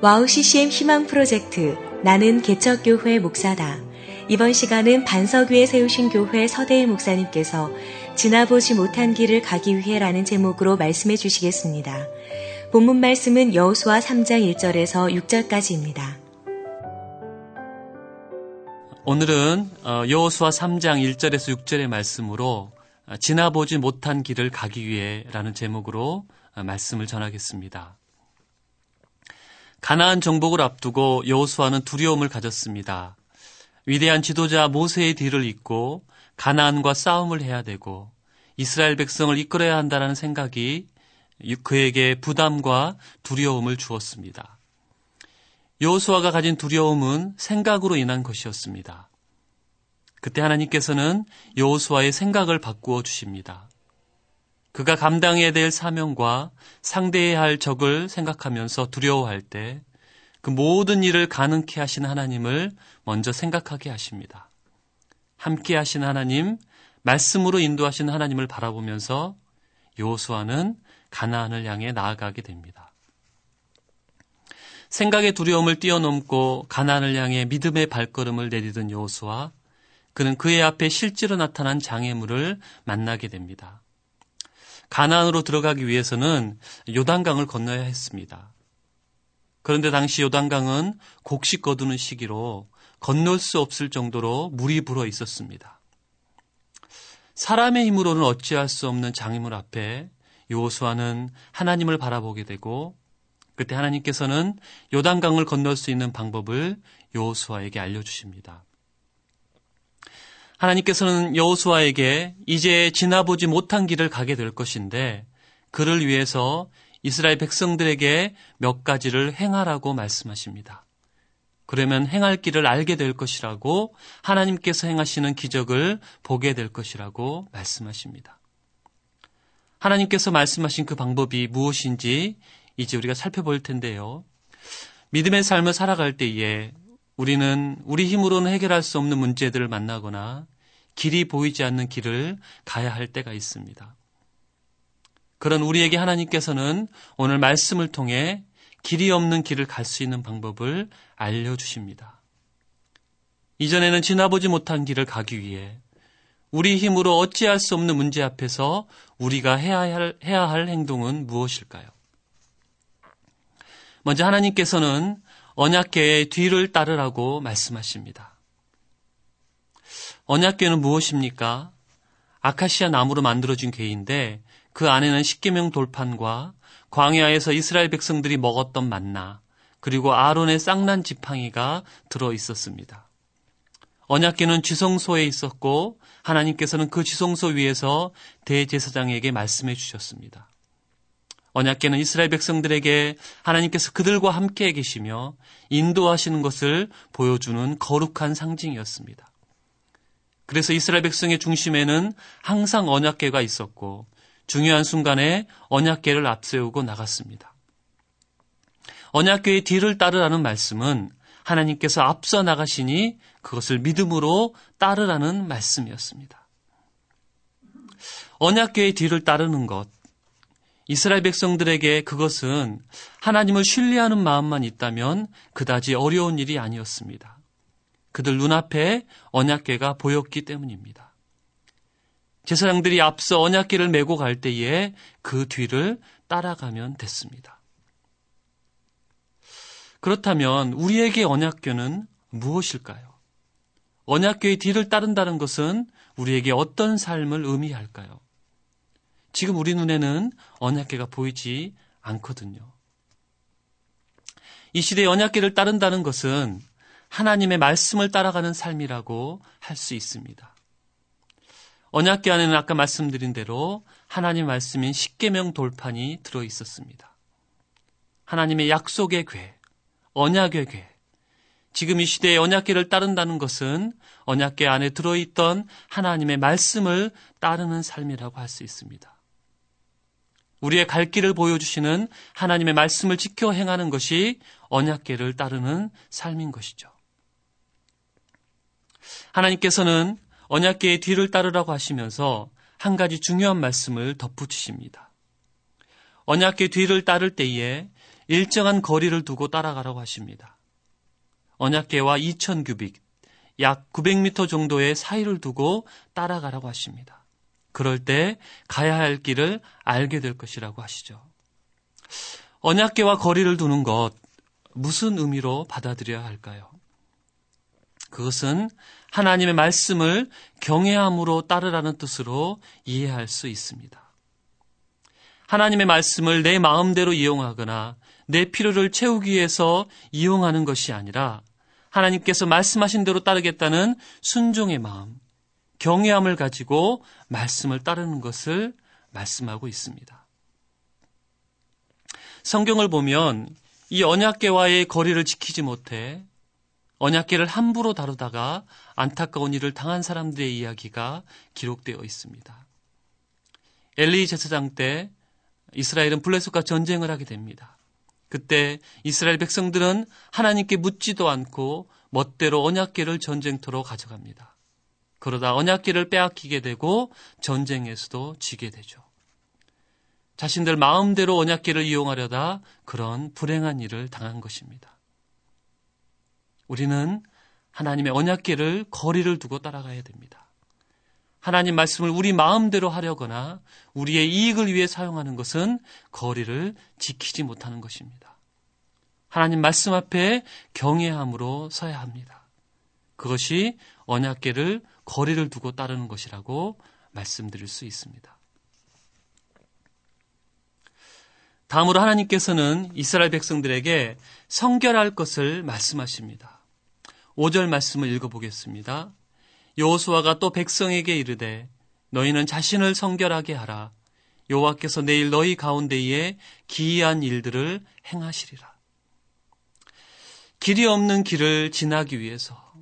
와우 CCM 희망 프로젝트 나는 개척교회 목사다. 이번 시간은 반석 위에 세우신 교회 서대일 목사님께서 지나보지 못한 길을 가기 위해라는 제목으로 말씀해 주시겠습니다. 본문 말씀은 여호수아 3장 1절에서 6절까지입니다. 오늘은 어, 여호수아 3장 1절에서 6절의 말씀으로 어, 지나보지 못한 길을 가기 위해라는 제목으로 어, 말씀을 전하겠습니다. 가나안 정복을 앞두고 여호수아는 두려움을 가졌습니다. 위대한 지도자 모세의 뒤를 잇고 가나안과 싸움을 해야 되고 이스라엘 백성을 이끌어야 한다는 생각이 그에게 부담과 두려움을 주었습니다. 여호수아가 가진 두려움은 생각으로 인한 것이었습니다. 그때 하나님께서는 여호수아의 생각을 바꾸어 주십니다. 그가 감당해야 될 사명과 상대해야 할 적을 생각하면서 두려워할 때 그 모든 일을 가능케 하신 하나님을 먼저 생각하게 하십니다. 함께 하신 하나님, 말씀으로 인도하신 하나님을 바라보면서 요수아는 가나안을 향해 나아가게 됩니다. 생각의 두려움을 뛰어넘고 가나안을 향해 믿음의 발걸음을 내디딘 요수아, 그는 그의 앞에 실제로 나타난 장애물을 만나게 됩니다. 가나안으로 들어가기 위해서는 요단강을 건너야 했습니다. 그런데 당시 요단강은 곡식 거두는 시기로 건널 수 없을 정도로 물이 불어 있었습니다. 사람의 힘으로는 어찌할 수 없는 장애물 앞에 요호수아는 하나님을 바라보게 되고 그때 하나님께서는 요단강을 건널 수 있는 방법을 요호수아에게 알려주십니다. 하나님께서는 여호수아에게 이제 지나보지 못한 길을 가게 될 것인데 그를 위해서 이스라엘 백성들에게 몇 가지를 행하라고 말씀하십니다. 그러면 행할 길을 알게 될 것이라고 하나님께서 행하시는 기적을 보게 될 것이라고 말씀하십니다. 하나님께서 말씀하신 그 방법이 무엇인지 이제 우리가 살펴볼 텐데요. 믿음의 삶을 살아갈 때에 우리는 우리 힘으로는 해결할 수 없는 문제들을 만나거나 길이 보이지 않는 길을 가야 할 때가 있습니다. 그런 우리에게 하나님께서는 오늘 말씀을 통해 길이 없는 길을 갈 수 있는 방법을 알려주십니다. 이전에는 지나보지 못한 길을 가기 위해 우리 힘으로 어찌할 수 없는 문제 앞에서 우리가 해야 할, 해야 할 행동은 무엇일까요? 먼저 하나님께서는 언약계의 뒤를 따르라고 말씀하십니다. 언약궤는 무엇입니까? 아카시아 나무로 만들어진 궤인데 그 안에는 십계명 돌판과 광야에서 이스라엘 백성들이 먹었던 만나 그리고 아론의 쌍난 지팡이가 들어 있었습니다. 언약궤는 지성소에 있었고 하나님께서는 그 지성소 위에서 대제사장에게 말씀해 주셨습니다. 언약궤는 이스라엘 백성들에게 하나님께서 그들과 함께 계시며 인도하시는 것을 보여주는 거룩한 상징이었습니다. 그래서 이스라엘 백성의 중심에는 항상 언약계가 있었고 중요한 순간에 언약계를 앞세우고 나갔습니다. 언약계의 뒤를 따르라는 말씀은 하나님께서 앞서 나가시니 그것을 믿음으로 따르라는 말씀이었습니다. 언약계의 뒤를 따르는 것, 이스라엘 백성들에게 그것은 하나님을 신뢰하는 마음만 있다면 그다지 어려운 일이 아니었습니다. 그들 눈앞에 언약계가 보였기 때문입니다. 제사장들이 앞서 언약계를 메고 갈 때에 그 뒤를 따라가면 됐습니다. 그렇다면 우리에게 언약궤는 무엇일까요? 언약궤의 뒤를 따른다는 것은 우리에게 어떤 삶을 의미할까요? 지금 우리 눈에는 언약궤가 보이지 않거든요. 이 시대의 언약궤를 따른다는 것은 하나님의 말씀을 따라가는 삶이라고 할 수 있습니다. 언약궤 안에는 아까 말씀드린 대로 하나님 말씀인 십계명 돌판이 들어 있었습니다. 하나님의 약속의 궤, 언약의 궤. 지금 이 시대에 언약궤를 따른다는 것은 언약궤 안에 들어 있던 하나님의 말씀을 따르는 삶이라고 할 수 있습니다. 우리의 갈 길을 보여주시는 하나님의 말씀을 지켜 행하는 것이 언약궤를 따르는 삶인 것이죠. 하나님께서는 언약계의 뒤를 따르라고 하시면서 한 가지 중요한 말씀을 덧붙이십니다. 언약계 뒤를 따를 때에 일정한 거리를 두고 따라가라고 하십니다. 언약계와 2,000 규빅, 약 900m 정도의 사이를 두고 따라가라고 하십니다. 그럴 때 가야 할 길을 알게 될 것이라고 하시죠. 언약계와 거리를 두는 것 무슨 의미로 받아들여야 할까요? 그것은 하나님의 말씀을 경외함으로 따르라는 뜻으로 이해할 수 있습니다. 하나님의 말씀을 내 마음대로 이용하거나 내 필요를 채우기 위해서 이용하는 것이 아니라 하나님께서 말씀하신 대로 따르겠다는 순종의 마음, 경외함을 가지고 말씀을 따르는 것을 말씀하고 있습니다. 성경을 보면 이 언약계와의 거리를 지키지 못해 언약계를 함부로 다루다가 안타까운 일을 당한 사람들의 이야기가 기록되어 있습니다. 엘리 제사장 때 이스라엘은 블레셋과 전쟁을 하게 됩니다. 그때 이스라엘 백성들은 하나님께 묻지도 않고 멋대로 언약계를 전쟁터로 가져갑니다. 그러다 언약계를 빼앗기게 되고 전쟁에서도 지게 되죠. 자신들 마음대로 언약계를 이용하려다 그런 불행한 일을 당한 것입니다. 우리는 하나님의 언약계를 거리를 두고 따라가야 됩니다. 하나님 말씀을 우리 마음대로 하려거나 우리의 이익을 위해 사용하는 것은 거리를 지키지 못하는 것입니다. 하나님 말씀 앞에 경외함으로 서야 합니다. 그것이 언약계를 거리를 두고 따르는 것이라고 말씀드릴 수 있습니다. 다음으로 하나님께서는 이스라엘 백성들에게 성결할 것을 말씀하십니다. 5절 말씀을 읽어보겠습니다. 여호수아가 또 백성에게 이르되 너희는 자신을 성결하게 하라. 여호와께서 내일 너희 가운데에 기이한 일들을 행하시리라. 길이 없는 길을 지나기 위해서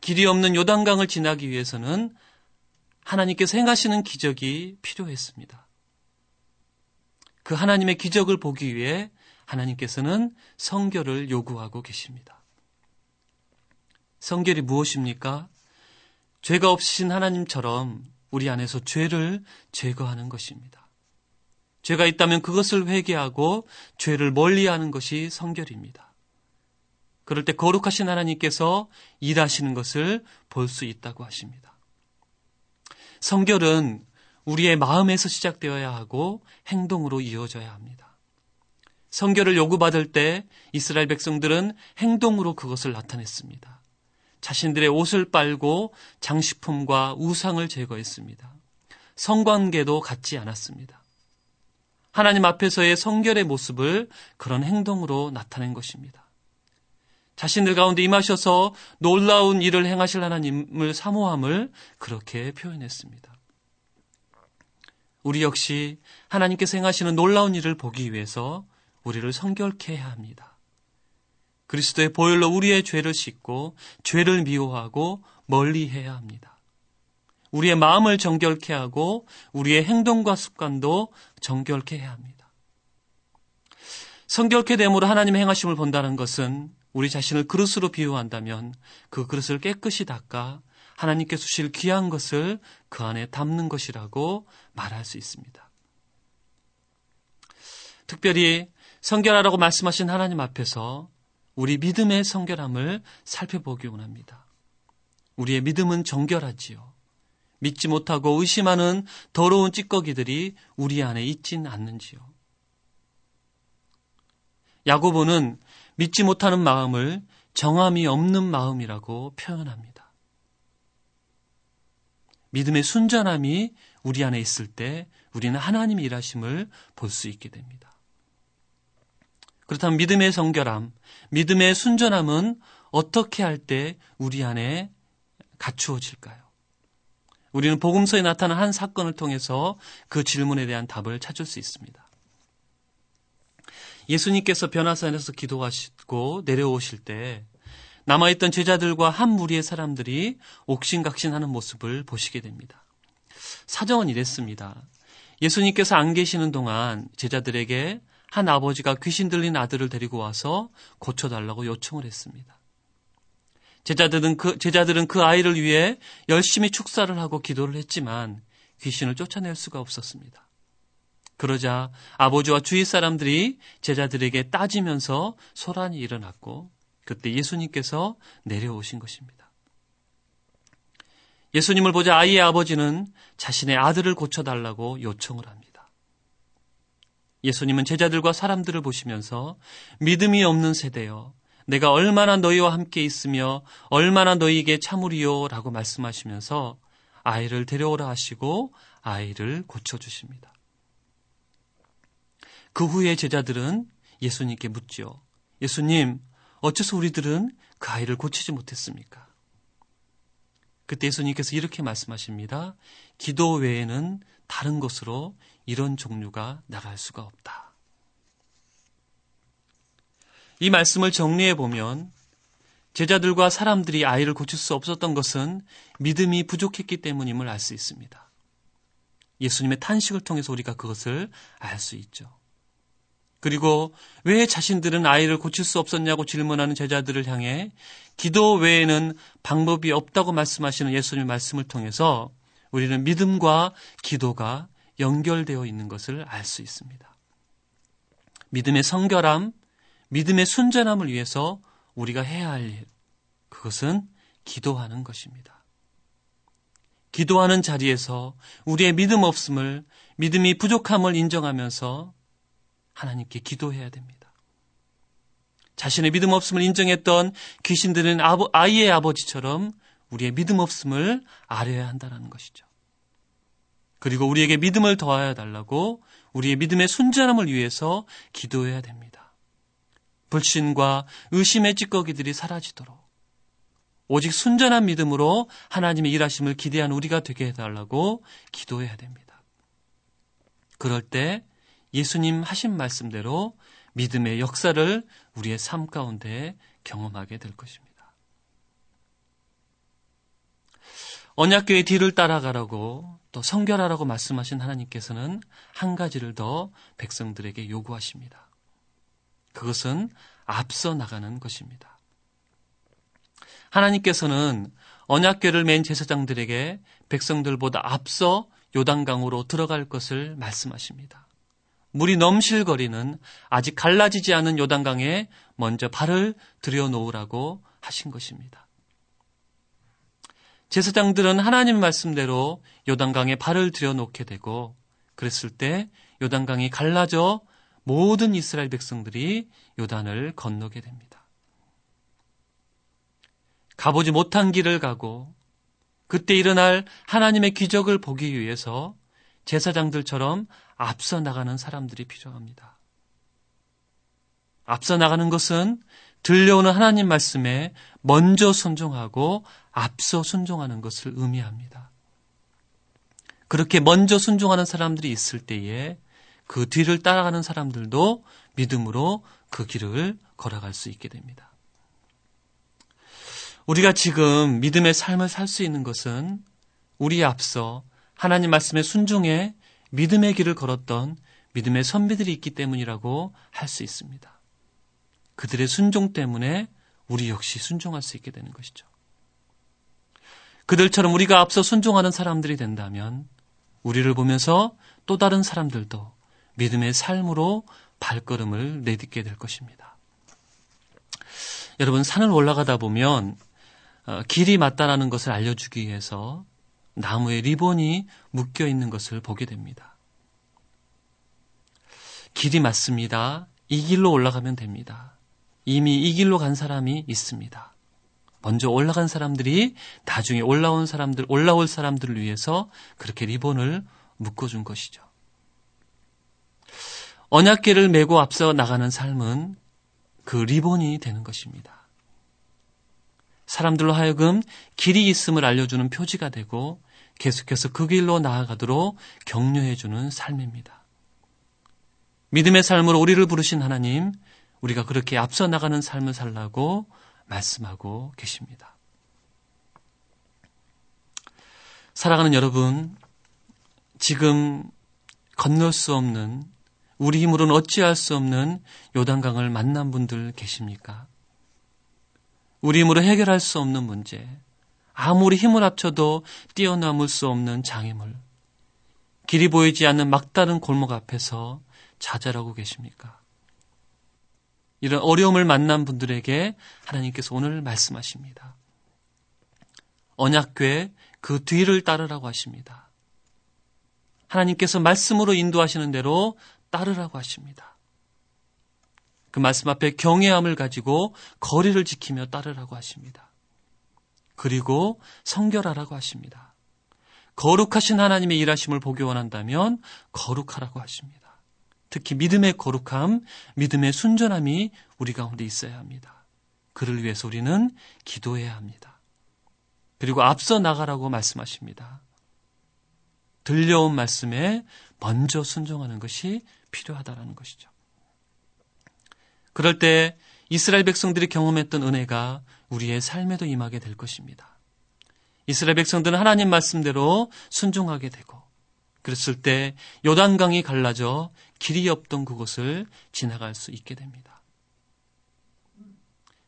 길이 없는 요단강을 지나기 위해서는 하나님께서 행하시는 기적이 필요했습니다. 그 하나님의 기적을 보기 위해 하나님께서는 성결을 요구하고 계십니다. 성결이 무엇입니까? 죄가 없으신 하나님처럼 우리 안에서 죄를 제거하는 것입니다. 죄가 있다면 그것을 회개하고 죄를 멀리하는 것이 성결입니다. 그럴 때 거룩하신 하나님께서 일하시는 것을 볼 수 있다고 하십니다. 성결은 우리의 마음에서 시작되어야 하고 행동으로 이어져야 합니다. 성결을 요구받을 때 이스라엘 백성들은 행동으로 그것을 나타냈습니다. 자신들의 옷을 빨고 장식품과 우상을 제거했습니다. 성관계도 갖지 않았습니다. 하나님 앞에서의 성결의 모습을 그런 행동으로 나타낸 것입니다. 자신들 가운데 임하셔서 놀라운 일을 행하실 하나님을 사모함을 그렇게 표현했습니다. 우리 역시 하나님께서 행하시는 놀라운 일을 보기 위해서 우리를 성결케 해야 합니다. 그리스도의 보혈로 우리의 죄를 씻고 죄를 미워하고 멀리 해야 합니다. 우리의 마음을 정결케 하고 우리의 행동과 습관도 정결케 해야 합니다. 성결케 됨으로 하나님의 행하심을 본다는 것은 우리 자신을 그릇으로 비유한다면 그 그릇을 깨끗이 닦아 하나님께 주실 귀한 것을 그 안에 담는 것이라고 말할 수 있습니다. 특별히 성결하라고 말씀하신 하나님 앞에서 우리 믿음의 성결함을 살펴보기 원합니다. 우리의 믿음은 정결하지요. 믿지 못하고 의심하는 더러운 찌꺼기들이 우리 안에 있진 않는지요. 야고보는 믿지 못하는 마음을 정함이 없는 마음이라고 표현합니다. 믿음의 순전함이 우리 안에 있을 때 우리는 하나님의 일하심을 볼 수 있게 됩니다. 그렇다면 믿음의 성결함, 믿음의 순전함은 어떻게 할 때 우리 안에 갖추어질까요? 우리는 복음서에 나타난 한 사건을 통해서 그 질문에 대한 답을 찾을 수 있습니다. 예수님께서 변화산에서 기도하시고 내려오실 때 남아있던 제자들과 한 무리의 사람들이 옥신각신하는 모습을 보시게 됩니다. 사정은 이랬습니다. 예수님께서 안 계시는 동안 제자들에게 한 아버지가 귀신 들린 아들을 데리고 와서 고쳐달라고 요청을 했습니다. 제자들은 그, 제자들은 그 아이를 위해 열심히 축사를 하고 기도를 했지만 귀신을 쫓아낼 수가 없었습니다. 그러자 아버지와 주위 사람들이 제자들에게 따지면서 소란이 일어났고 그때 예수님께서 내려오신 것입니다. 예수님을 보자 아이의 아버지는 자신의 아들을 고쳐달라고 요청을 합니다. 예수님은 제자들과 사람들을 보시면서 믿음이 없는 세대여 내가 얼마나 너희와 함께 있으며 얼마나 너희에게 참으리요 라고 말씀하시면서 아이를 데려오라 하시고 아이를 고쳐 주십니다. 그 후에 제자들은 예수님께 묻지요. 예수님, 어째서 우리들은 그 아이를 고치지 못했습니까? 그때 예수님께서 이렇게 말씀하십니다. 기도 외에는 다른 것으로 이런 종류가 나갈 수가 없다. 이 말씀을 정리해 보면 제자들과 사람들이 아이를 고칠 수 없었던 것은 믿음이 부족했기 때문임을 알 수 있습니다. 예수님의 탄식을 통해서 우리가 그것을 알 수 있죠. 그리고 왜 자신들은 아이를 고칠 수 없었냐고 질문하는 제자들을 향해 기도 외에는 방법이 없다고 말씀하시는 예수님의 말씀을 통해서 우리는 믿음과 기도가 연결되어 있는 것을 알 수 있습니다. 믿음의 성결함, 믿음의 순전함을 위해서 우리가 해야 할 일, 그것은 기도하는 것입니다. 기도하는 자리에서 우리의 믿음 없음을, 믿음이 부족함을 인정하면서 하나님께 기도해야 됩니다. 자신의 믿음 없음을 인정했던 귀신들은 아이의 아버지처럼 우리의 믿음 없음을 알아야 한다는 것이죠. 그리고 우리에게 믿음을 더하여 달라고 우리의 믿음의 순전함을 위해서 기도해야 됩니다. 불신과 의심의 찌꺼기들이 사라지도록 오직 순전한 믿음으로 하나님의 일하심을 기대한 우리가 되게 해달라고 기도해야 됩니다. 그럴 때 예수님 하신 말씀대로 믿음의 역사를 우리의 삶 가운데 경험하게 될 것입니다. 언약교의 뒤를 따라가라고 또 성결하라고 말씀하신 하나님께서는 한 가지를 더 백성들에게 요구하십니다. 그것은 앞서 나가는 것입니다. 하나님께서는 언약궤를 맨 제사장들에게 백성들보다 앞서 요단강으로 들어갈 것을 말씀하십니다. 물이 넘실거리는 아직 갈라지지 않은 요단강에 먼저 발을 들여놓으라고 하신 것입니다. 제사장들은 하나님 말씀대로 요단강에 발을 들여놓게 되고 그랬을 때 요단강이 갈라져 모든 이스라엘 백성들이 요단을 건너게 됩니다. 가보지 못한 길을 가고 그때 일어날 하나님의 기적을 보기 위해서 제사장들처럼 앞서 나가는 사람들이 필요합니다. 앞서 나가는 것은 들려오는 하나님 말씀에 먼저 순종하고 앞서 순종하는 것을 의미합니다. 그렇게 먼저 순종하는 사람들이 있을 때에 그 뒤를 따라가는 사람들도 믿음으로 그 길을 걸어갈 수 있게 됩니다. 우리가 지금 믿음의 삶을 살 수 있는 것은 우리 앞서 하나님 말씀에 순종해 믿음의 길을 걸었던 믿음의 선비들이 있기 때문이라고 할 수 있습니다. 그들의 순종 때문에 우리 역시 순종할 수 있게 되는 것이죠. 그들처럼 우리가 앞서 순종하는 사람들이 된다면 우리를 보면서 또 다른 사람들도 믿음의 삶으로 발걸음을 내딛게 될 것입니다. 여러분, 산을 올라가다 보면 어, 길이 맞다라는 것을 알려주기 위해서 나무에 리본이 묶여 있는 것을 보게 됩니다. 길이 맞습니다. 이 길로 올라가면 됩니다. 이미 이 길로 간 사람이 있습니다. 먼저 올라간 사람들이 나중에 올라온 사람들, 올라올 사람들을 위해서 그렇게 리본을 묶어준 것이죠. 언약계를 메고 앞서 나가는 삶은 그 리본이 되는 것입니다. 사람들로 하여금 길이 있음을 알려주는 표지가 되고 계속해서 그 길로 나아가도록 격려해주는 삶입니다. 믿음의 삶으로 우리를 부르신 하나님, 우리가 그렇게 앞서 나가는 삶을 살라고 말씀하고 계십니다. 사랑하는 여러분, 지금 건널 수 없는, 우리 힘으로는 어찌할 수 없는 요단강을 만난 분들 계십니까? 우리 힘으로 해결할 수 없는 문제, 아무리 힘을 합쳐도 뛰어넘을 수 없는 장애물, 길이 보이지 않는 막다른 골목 앞에서 좌절하고 계십니까? 이런 어려움을 만난 분들에게 하나님께서 오늘 말씀하십니다. 언약궤 그 뒤를 따르라고 하십니다. 하나님께서 말씀으로 인도하시는 대로 따르라고 하십니다. 그 말씀 앞에 경외함을 가지고 거리를 지키며 따르라고 하십니다. 그리고 성결하라고 하십니다. 거룩하신 하나님의 일하심을 보기 원한다면 거룩하라고 하십니다. 특히 믿음의 거룩함, 믿음의 순전함이 우리 가운데 있어야 합니다. 그를 위해서 우리는 기도해야 합니다. 그리고 앞서 나가라고 말씀하십니다. 들려온 말씀에 먼저 순종하는 것이 필요하다라는 것이죠. 그럴 때 이스라엘 백성들이 경험했던 은혜가 우리의 삶에도 임하게 될 것입니다. 이스라엘 백성들은 하나님 말씀대로 순종하게 되고 그랬을 때 요단강이 갈라져 길이 없던 그곳을 지나갈 수 있게 됩니다.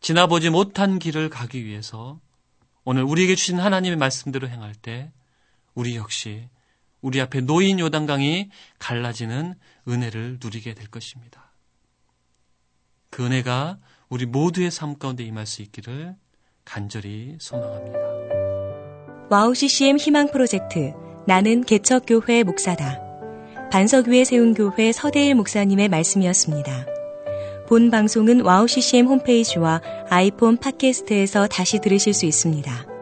지나보지 못한 길을 가기 위해서 오늘 우리에게 주신 하나님의 말씀대로 행할 때 우리 역시 우리 앞에 놓인 요단강이 갈라지는 은혜를 누리게 될 것입니다. 그 은혜가 우리 모두의 삶 가운데 임할 수 있기를 간절히 소망합니다. 와우 CCM 희망 프로젝트 나는 개척교회 목사다. 반석 위에 세운 교회 서대일 목사님의 말씀이었습니다. 본 방송은 와우 CCM 홈페이지와 아이폰 팟캐스트에서 다시 들으실 수 있습니다.